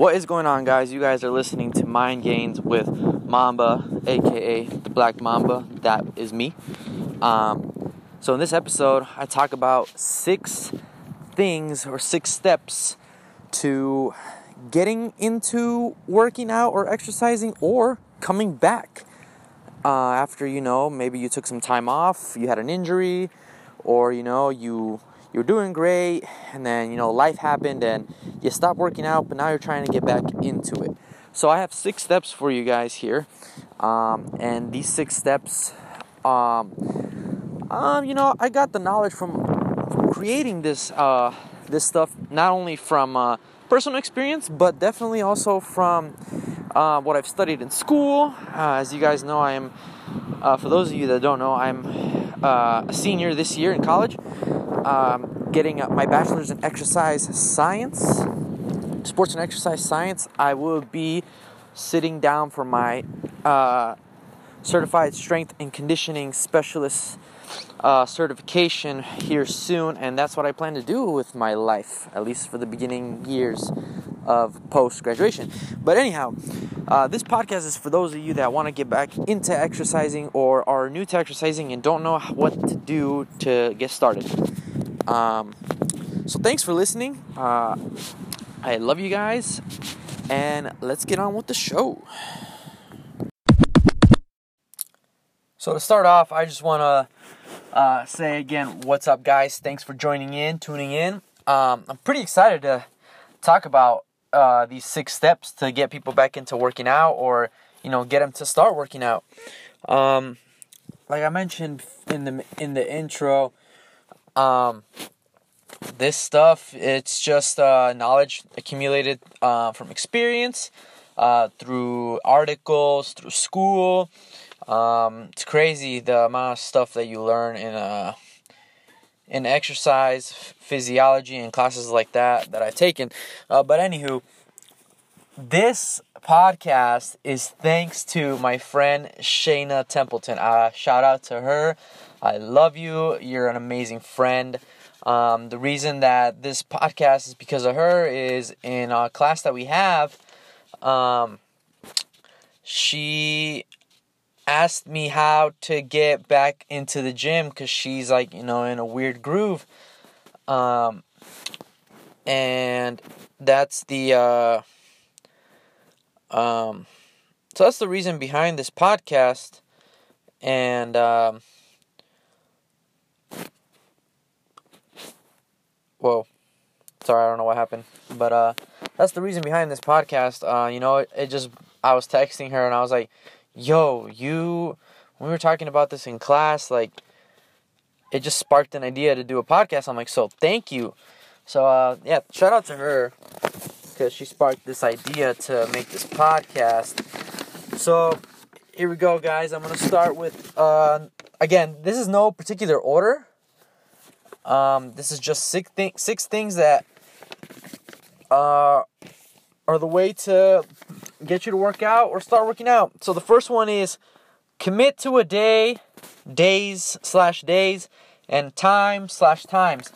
What is going on, guys? You guys are listening to Mind Gains with Mamba, aka the Black Mamba. That is me. Um, so, in this episode, I talk about six things or six steps to getting into working out or exercising or coming back uh, after you know maybe you took some time off, you had an injury, or you know you you're doing great and then you know life happened and you stopped working out but now you're trying to get back into it. So i have six steps for you guys here um, and these six steps um, um, you know i got the knowledge from, from creating this uh, this stuff not only from uh, personal experience but definitely also from uh, what i've studied in school. Uh, as you guys know i am uh, for those of you that don't know i'm uh, a senior this year in college um, getting my bachelor's in exercise science, sports and exercise science. I will be sitting down for my uh, certified strength and conditioning specialist uh, certification here soon, and that's what I plan to do with my life, at least for the beginning years of post graduation. But anyhow, uh, this podcast is for those of you that want to get back into exercising or are new to exercising and don't know what to do to get started. Um, so thanks for listening. Uh, I love you guys, and let's get on with the show. So to start off, I just want to uh, say again, what's up, guys? Thanks for joining in, tuning in. Um, I'm pretty excited to talk about uh, these six steps to get people back into working out, or you know, get them to start working out. Um, like I mentioned in the in the intro, um, this stuff it's just uh, knowledge accumulated uh, from experience, uh, through articles, through school. Um, it's crazy the amount of stuff that you learn in uh, in exercise, physiology, and classes like that that I've taken. Uh, but anywho, this podcast is thanks to my friend Shayna Templeton. Uh, shout out to her. I love you. You're an amazing friend. Um, the reason that this podcast is because of her is in a class that we have. Um, she asked me how to get back into the gym because she's like you know in a weird groove um, and that's the uh, um, so that's the reason behind this podcast. And um, whoa sorry i don't know what happened but uh that's the reason behind this podcast. Uh you know it, it just i was texting her and i was like yo you when we were talking about this in class like it just sparked an idea to do a podcast. I'm like so thank you. So uh yeah shout out to her because she sparked this idea to make this podcast so here we go guys i'm gonna start with uh again this is no particular order um, this is just six, th- six things that uh, are the way to get you to work out or start working out. So the first one is commit to a day, days slash days, and time slash times.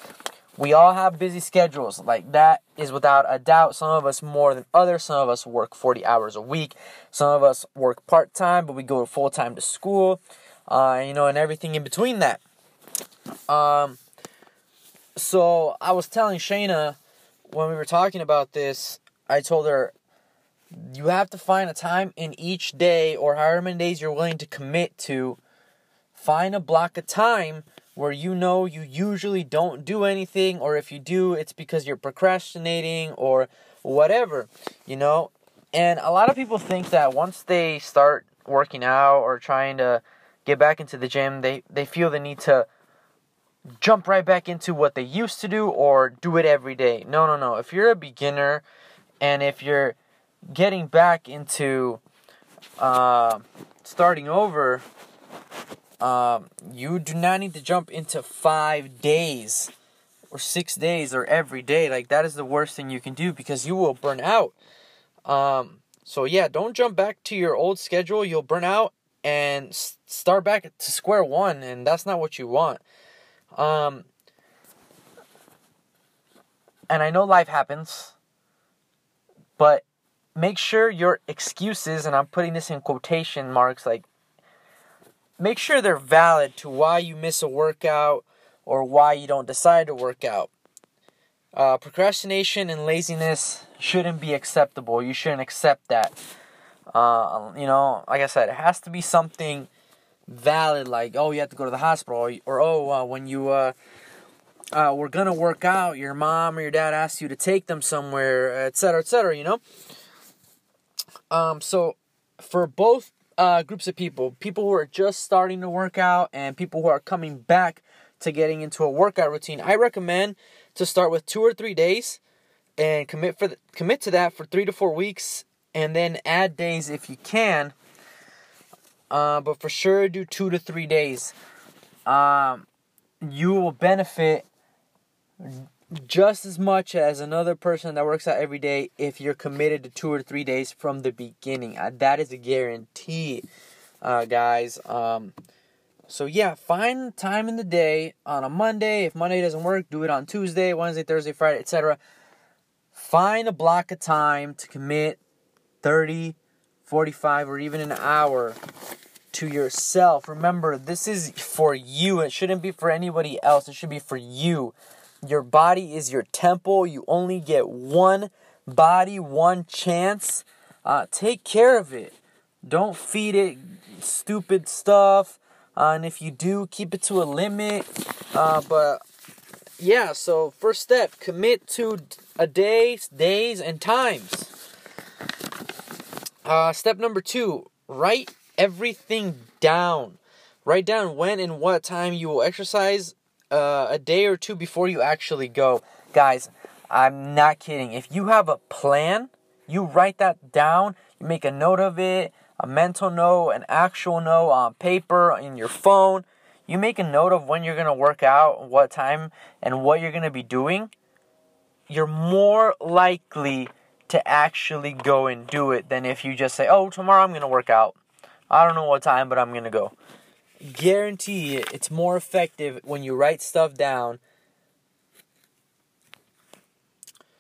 We all have busy schedules. Like that is without a doubt. Some of us more than others. Some of us work 40 hours a week. Some of us work part time, but we go full time to school. Uh, you know, and everything in between that. Um, so I was telling Shayna when we were talking about this, I told her you have to find a time in each day or however many days you're willing to commit to. Find a block of time where you know you usually don't do anything, or if you do, it's because you're procrastinating or whatever, you know. And a lot of people think that once they start working out or trying to get back into the gym, they, they feel the need to jump right back into what they used to do or do it every day. No, no, no. If you're a beginner and if you're getting back into uh, starting over, um, you do not need to jump into five days or six days or every day. Like that is the worst thing you can do because you will burn out. Um, so yeah, don't jump back to your old schedule. You'll burn out and start back to square one, and that's not what you want. Um, and I know life happens, but make sure your excuses, and I'm putting this in quotation marks, like, make sure they're valid to why you miss a workout or why you don't decide to work out. Uh, procrastination and laziness shouldn't be acceptable. You shouldn't accept that. Uh, you know, like I said, it has to be something valid, like oh, you have to go to the hospital, or, or oh, uh, when you uh, uh, were gonna work out, your mom or your dad asked you to take them somewhere, etc., etc. You know. Um, so for both uh, groups of people, people who are just starting to work out and people who are coming back to getting into a workout routine, I recommend to start with two or three days and commit for the, commit to that for three to four weeks, and then add days if you can. Uh, but for sure, do two to three days. Um, you will benefit just as much as another person that works out every day if you're committed to two or three days from the beginning. Uh, that is a guarantee, uh, guys. Um, so yeah, find time in the day on a Monday. If Monday doesn't work, do it on Tuesday, Wednesday, Thursday, Friday, etc. Find a block of time to commit 30, 45, or even an hour to yourself. Remember, this is for you. It shouldn't be for anybody else. It should be for you. Your body is your temple. You only get one body, one chance. Uh, take care of it. Don't feed it stupid stuff. Uh, and if you do, keep it to a limit. Uh, but yeah, so first step commit to a day, days, and times. Uh, step number two write everything down. Write down when and what time you will exercise uh, a day or two before you actually go. Guys, I'm not kidding. If you have a plan, you write that down, you make a note of it, a mental note, an actual note on paper, in your phone. You make a note of when you're going to work out, what time, and what you're going to be doing. You're more likely to actually go and do it than if you just say, oh, tomorrow I'm going to work out. I don't know what time, but I'm going to go guarantee it's more effective when you write stuff down.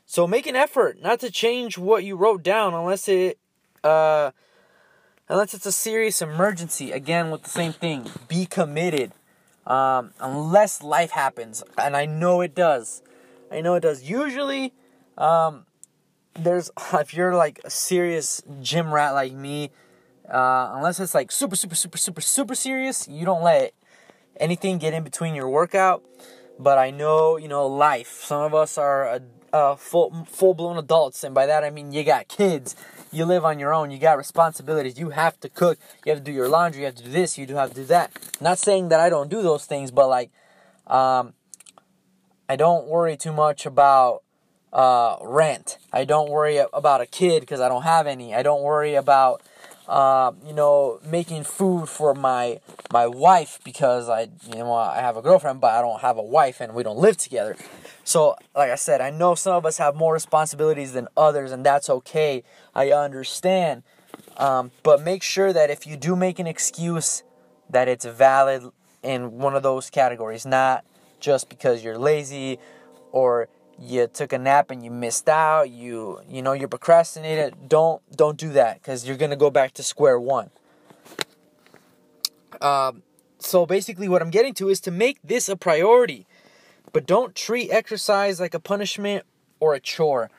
So make an effort not to change what you wrote down unless it uh unless it's a serious emergency. Again with the same thing. Be committed. Um, unless life happens. And I know it does. I know it does. Usually um there's if you're like a serious gym rat like me, uh, unless it's like super, super, super, super, super serious, you don't let anything get in between your workout. But I know, you know, life. Some of us are a, a full full blown adults, and by that I mean you got kids. You live on your own. You got responsibilities. You have to cook. You have to do your laundry. You have to do this. You do have to do that. Not saying that I don't do those things, but like, um, I don't worry too much about uh, rent. I don't worry about a kid because I don't have any. I don't worry about uh, you know, making food for my my wife because I you know I have a girlfriend but I don't have a wife and we don't live together. So, like I said, I know some of us have more responsibilities than others and that's okay. I understand. Um, but make sure that if you do make an excuse that it's valid in one of those categories, not just because you're lazy or you took a nap and you missed out you you know you're procrastinated don't don't do that because you're gonna go back to square one. Um, so basically what i'm getting to is to make this a priority but don't treat exercise like a punishment or a chore.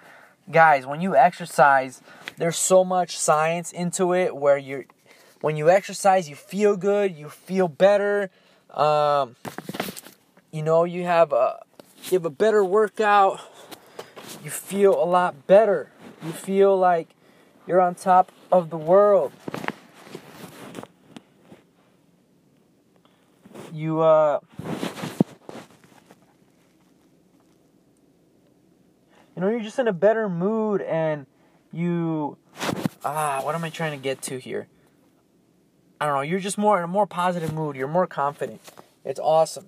Guys when you exercise there's so much science into it where you're when you exercise you feel good you feel better um, you know you have a you have a better workout, you feel a lot better. You feel like you're on top of the world. You, uh, you know, you're just in a better mood and you, ah, what am I trying to get to here? I don't know. You're just more in a more positive mood. You're more confident. It's awesome.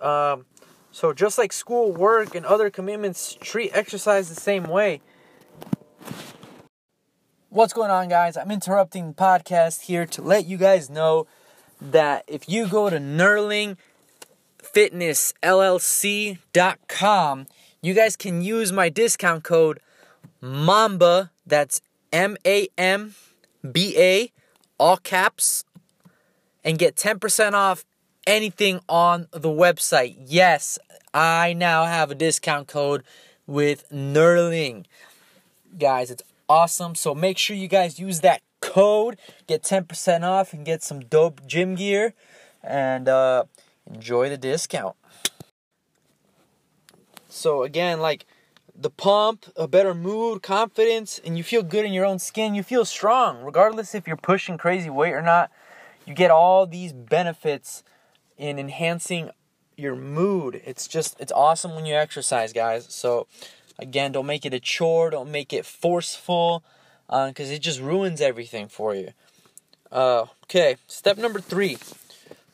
Um, so just like school, work, and other commitments, treat exercise the same way. What's going on, guys? I'm interrupting the podcast here to let you guys know that if you go to NerlingFitnessLLC.com, you guys can use my discount code MAMBA, that's M A M B A, all caps, and get 10% off anything on the website. Yes, I now have a discount code with Nerdling. Guys, it's awesome. So make sure you guys use that code, get 10% off, and get some dope gym gear, and uh, enjoy the discount. So, again, like the pump, a better mood, confidence, and you feel good in your own skin. You feel strong, regardless if you're pushing crazy weight or not. You get all these benefits in enhancing your mood. It's just, it's awesome when you exercise, guys. So, again, don't make it a chore, don't make it forceful, because uh, it just ruins everything for you. Uh, okay, step number three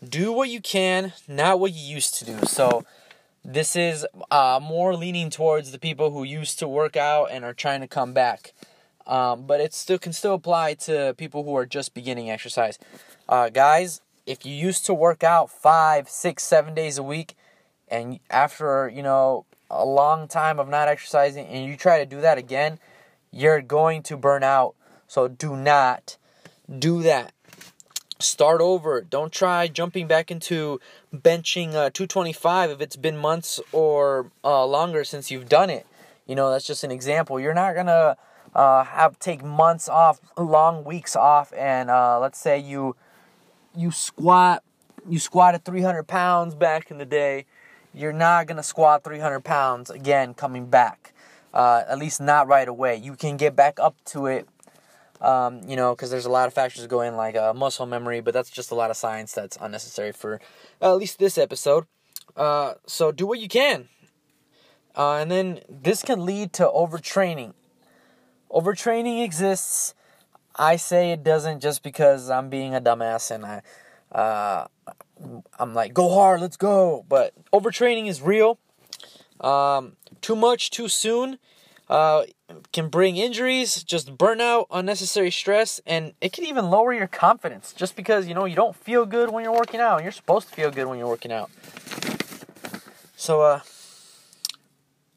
do what you can, not what you used to do. So, this is uh, more leaning towards the people who used to work out and are trying to come back. Um, but it still can still apply to people who are just beginning exercise. Uh, guys, if you used to work out five, six, seven days a week, and after you know a long time of not exercising, and you try to do that again, you're going to burn out. So do not do that start over. Don't try jumping back into benching uh, 225 if it's been months or uh, longer since you've done it. You know, that's just an example. You're not gonna uh, have take months off, long weeks off, and uh, let's say you you squat you squatted 300 pounds back in the day. You're not gonna squat 300 pounds again coming back. Uh, at least not right away. You can get back up to it um, you know, because there's a lot of factors that go in, like uh, muscle memory, but that's just a lot of science that's unnecessary for uh, at least this episode. Uh, so do what you can. Uh, and then this can lead to overtraining. Overtraining exists. I say it doesn't just because I'm being a dumbass and I, uh, I'm like, go hard, let's go. But overtraining is real. Um, too much too soon uh, can bring injuries, just burnout, unnecessary stress, and it can even lower your confidence just because you know you don't feel good when you're working out. You're supposed to feel good when you're working out. So, uh,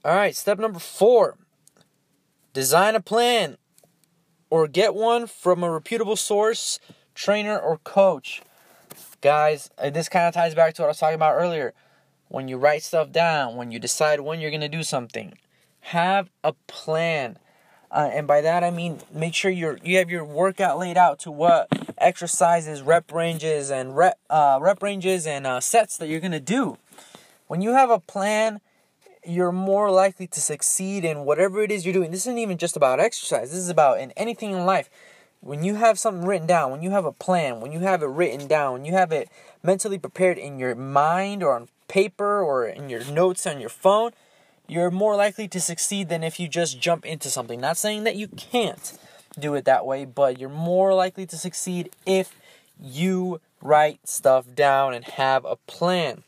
all right, step number four design a plan or get one from a reputable source, trainer, or coach. Guys, uh, this kind of ties back to what I was talking about earlier. When you write stuff down, when you decide when you're going to do something, have a plan. Uh, and by that I mean make sure you're you have your workout laid out to what exercises, rep ranges, and rep uh, rep ranges and uh, sets that you're gonna do. When you have a plan, you're more likely to succeed in whatever it is you're doing. This isn't even just about exercise. This is about in anything in life. When you have something written down, when you have a plan, when you have it written down, when you have it mentally prepared in your mind or on paper or in your notes on your phone, you're more likely to succeed than if you just jump into something. Not saying that you can't do it that way, but you're more likely to succeed if you write stuff down and have a plan.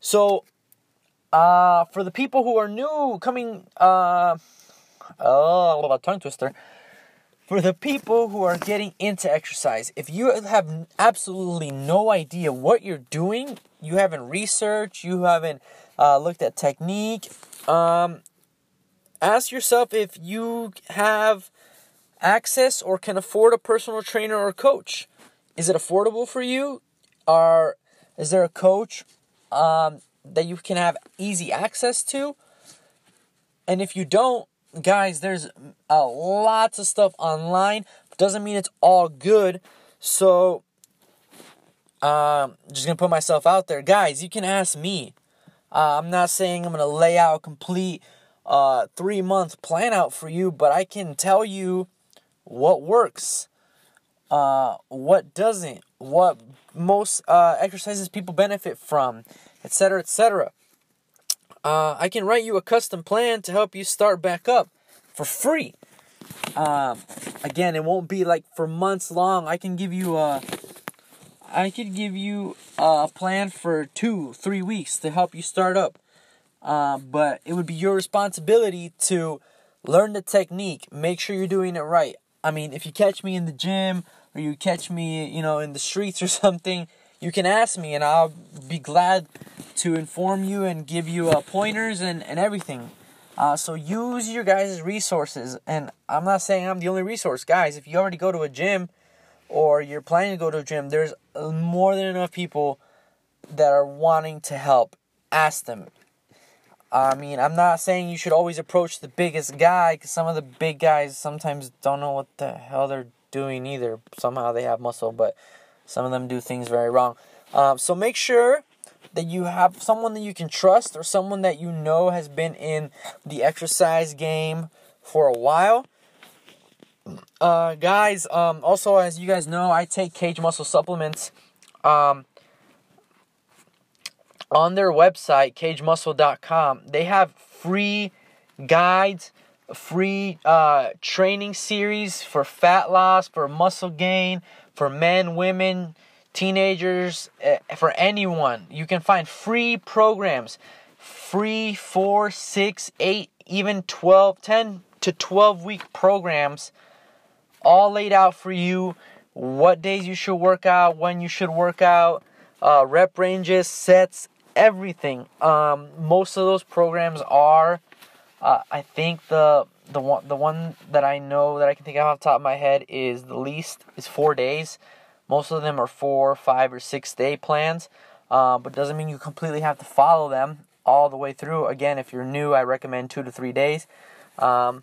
So, uh, for the people who are new, coming, uh, oh, a little tongue twister. For the people who are getting into exercise, if you have absolutely no idea what you're doing, you haven't researched, you haven't uh, looked at technique. Um, ask yourself if you have access or can afford a personal trainer or coach. Is it affordable for you? Are is there a coach um, that you can have easy access to? And if you don't, guys, there's a lots of stuff online. Doesn't mean it's all good. So, um, just gonna put myself out there, guys. You can ask me. Uh, I'm not saying I'm to lay out a complete uh, three month plan out for you, but I can tell you what works, uh, what doesn't, what most uh, exercises people benefit from, etc., etc. Uh, I can write you a custom plan to help you start back up for free. Um, again, it won't be like for months long. I can give you a I could give you a plan for two, three weeks to help you start up. Uh, but it would be your responsibility to learn the technique, make sure you're doing it right. I mean, if you catch me in the gym or you catch me, you know, in the streets or something, you can ask me and I'll be glad to inform you and give you uh, pointers and, and everything. Uh, so use your guys' resources. And I'm not saying I'm the only resource. Guys, if you already go to a gym or you're planning to go to a gym, there's more than enough people that are wanting to help. Ask them. I mean, I'm not saying you should always approach the biggest guy because some of the big guys sometimes don't know what the hell they're doing either. Somehow they have muscle, but some of them do things very wrong. Um, so make sure that you have someone that you can trust or someone that you know has been in the exercise game for a while. Uh, guys, um, also as you guys know, I take Cage Muscle supplements. Um, on their website, cagemuscle.com, they have free guides, free uh, training series for fat loss, for muscle gain, for men, women, teenagers, uh, for anyone. You can find free programs, free four, six, eight, even 12, 10 to 12 week programs, all laid out for you. What days you should work out, when you should work out, uh, rep ranges, sets, everything. Um, most of those programs are, uh, I think the the one the one that I know that I can think of off the top of my head is the least is four days. Most of them are four, five, or six day plans, uh, but doesn't mean you completely have to follow them all the way through. Again, if you're new, I recommend two to three days. Um,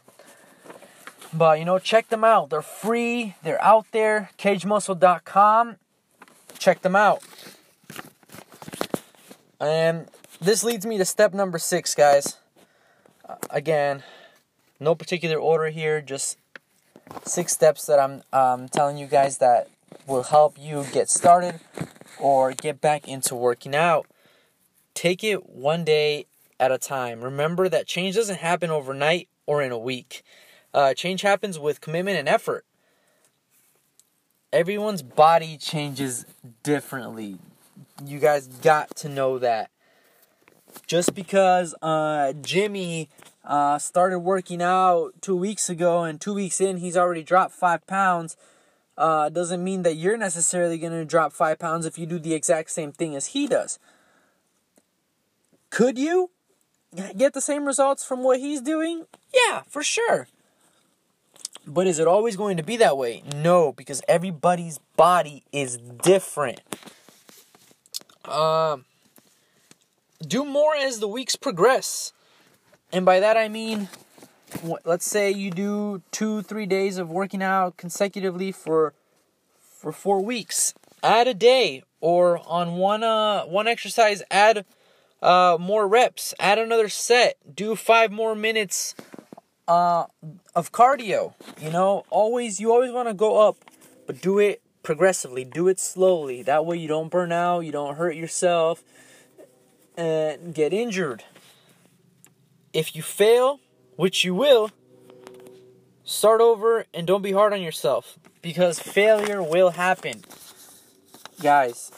but you know, check them out. They're free. They're out there. CageMuscle.com. Check them out. And this leads me to step number six, guys. Uh, again, no particular order here, just six steps that I'm um, telling you guys that will help you get started or get back into working out. Take it one day at a time. Remember that change doesn't happen overnight or in a week. Uh, change happens with commitment and effort. Everyone's body changes differently. You guys got to know that. Just because uh, Jimmy uh, started working out two weeks ago and two weeks in he's already dropped five pounds uh, doesn't mean that you're necessarily going to drop five pounds if you do the exact same thing as he does. Could you get the same results from what he's doing? Yeah, for sure. But is it always going to be that way? No, because everybody's body is different. Um, do more as the weeks progress. And by that I mean let's say you do two three days of working out consecutively for for four weeks add a day or on one uh one exercise add uh more reps add another set do five more minutes uh of cardio you know? Always you always want to go up but do it progressively do it slowly. That way you don't burn out you don't hurt yourself and get injured if you fail which you will, start over and don't be hard on yourself because failure will happen. Guys,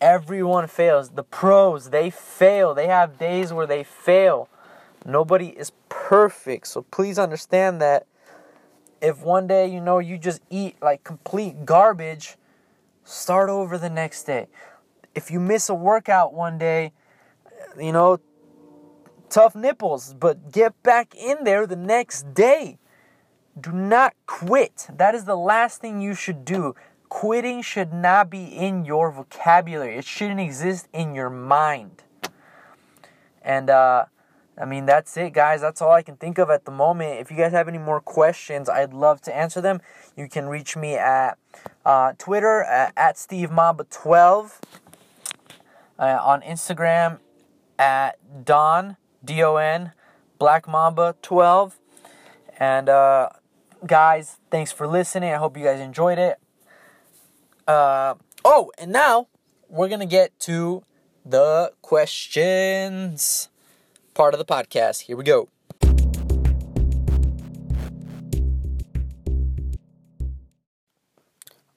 everyone fails. The pros, they fail. They have days where they fail. Nobody is perfect. So please understand that if one day, you know, you just eat like complete garbage, start over the next day. If you miss a workout one day, you know, tough nipples, but get back in there the next day. Do not quit. That is the last thing you should do. Quitting should not be in your vocabulary, it shouldn't exist in your mind. And, uh, I mean, that's it, guys. That's all I can think of at the moment. If you guys have any more questions, I'd love to answer them. You can reach me at uh, Twitter at, at SteveMamba12, uh, on Instagram at Don D O N, Black Mamba 12. And uh, guys, thanks for listening. I hope you guys enjoyed it. Uh, oh, and now we're going to get to the questions part of the podcast. Here we go.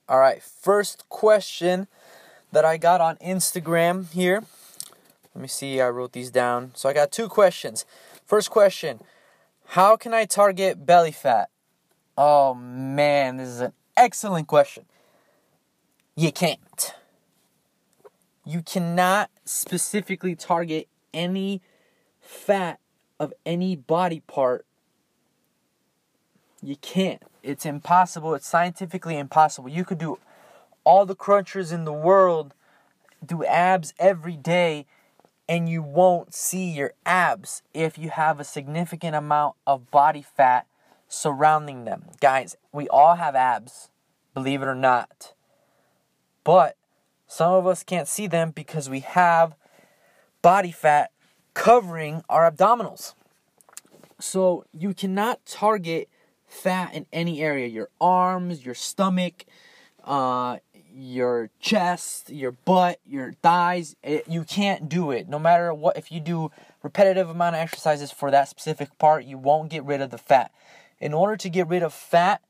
All right, first question that I got on Instagram here let me see, I wrote these down. So I got two questions. First question How can I target belly fat? Oh man, this is an excellent question. You can't. You cannot specifically target any fat of any body part. You can't. It's impossible. It's scientifically impossible. You could do all the crunchers in the world, do abs every day, and you won't see your abs if you have a significant amount of body fat surrounding them. Guys, we all have abs, believe it or not. But some of us can't see them because we have body fat covering our abdominals. So you cannot target fat in any area your arms, your stomach, uh, your chest, your butt, your thighs. It, you can't do it. No matter what, if you do repetitive amount of exercises for that specific part, you won't get rid of the fat. In order to get rid of fat,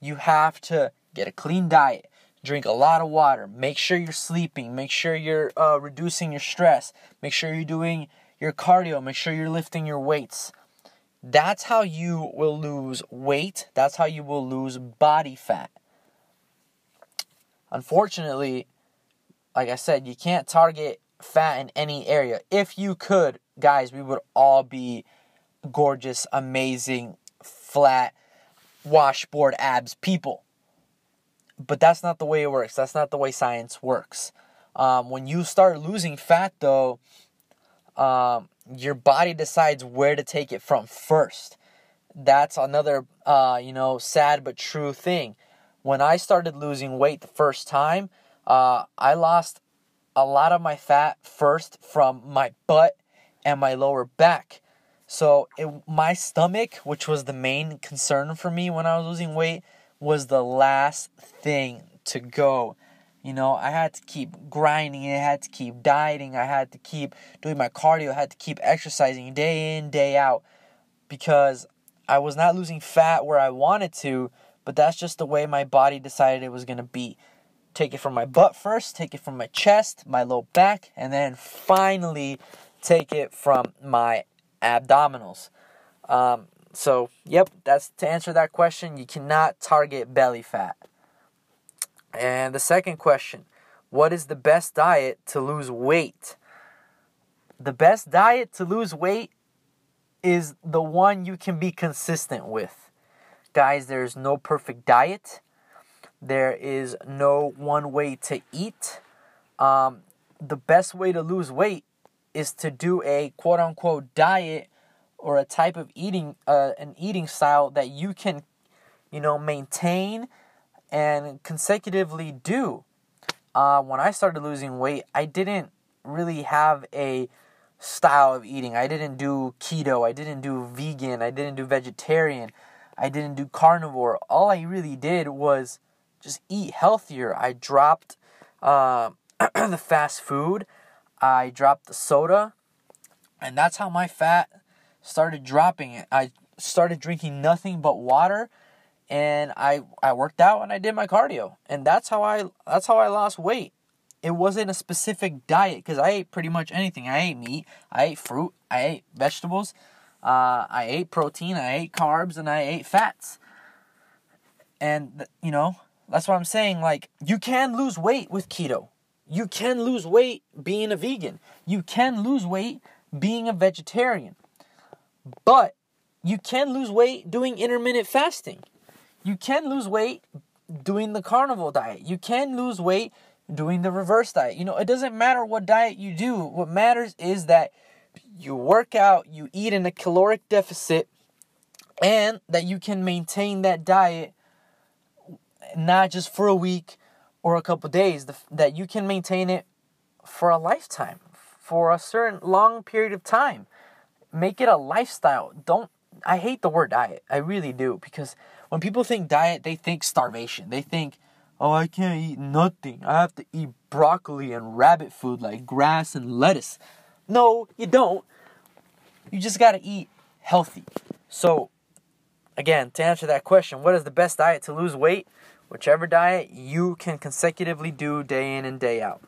you have to get a clean diet, drink a lot of water, make sure you're sleeping, make sure you're uh, reducing your stress, make sure you're doing your cardio, make sure you're lifting your weights. That's how you will lose weight. That's how you will lose body fat. Unfortunately, like I said, you can't target fat in any area. If you could, guys, we would all be gorgeous, amazing, flat, washboard abs people. But that's not the way it works. That's not the way science works. Um, when you start losing fat, though, um, your body decides where to take it from first. That's another, uh, you know, sad but true thing. When I started losing weight the first time, uh, I lost a lot of my fat first from my butt and my lower back. So it, my stomach, which was the main concern for me when I was losing weight, was the last thing to go. You know, I had to keep grinding, I had to keep dieting, I had to keep doing my cardio, I had to keep exercising day in, day out because I was not losing fat where I wanted to, but that's just the way my body decided it was going to be. Take it from my butt first, take it from my chest, my low back, and then finally take it from my abdominals. Um, so, yep, that's to answer that question. You cannot target belly fat. And the second question What is the best diet to lose weight? The best diet to lose weight is the one you can be consistent with. Guys, there's no perfect diet, there is no one way to eat. Um, the best way to lose weight is to do a quote unquote diet or a type of eating uh, an eating style that you can you know maintain and consecutively do. Uh, when i started losing weight i didn't really have a style of eating. I didn't do keto. I didn't do vegan. I didn't do vegetarian i didn't do carnivore. All i really did was just eat healthier. I dropped uh, the fast food. I dropped the soda, and that's how my fat started dropping. I started drinking nothing but water, and I I worked out and I did my cardio, and that's how I that's how I lost weight. It wasn't a specific diet because I ate pretty much anything. I ate meat, I ate fruit, I ate vegetables, uh, I ate protein, I ate carbs, and I ate fats. And you know that's what I'm saying. Like you can lose weight with keto. You can lose weight being a vegan. You can lose weight being a vegetarian. But you can lose weight doing intermittent fasting. You can lose weight doing the carnivore diet. You can lose weight doing the reverse diet. You know, it doesn't matter what diet you do. What matters is that you work out, you eat in a caloric deficit, and that you can maintain that diet not just for a week, or a couple days, that you can maintain it for a lifetime, for a certain long period of time. Make it a lifestyle. Don't I hate the word diet. I really do because when people think diet, they think starvation. They think, "Oh, I can't eat nothing. I have to eat broccoli and rabbit food like grass and lettuce." No, you don't. You just got to eat healthy. So, again, to answer that question, what is the best diet to lose weight? whichever diet you can consecutively do day in and day out.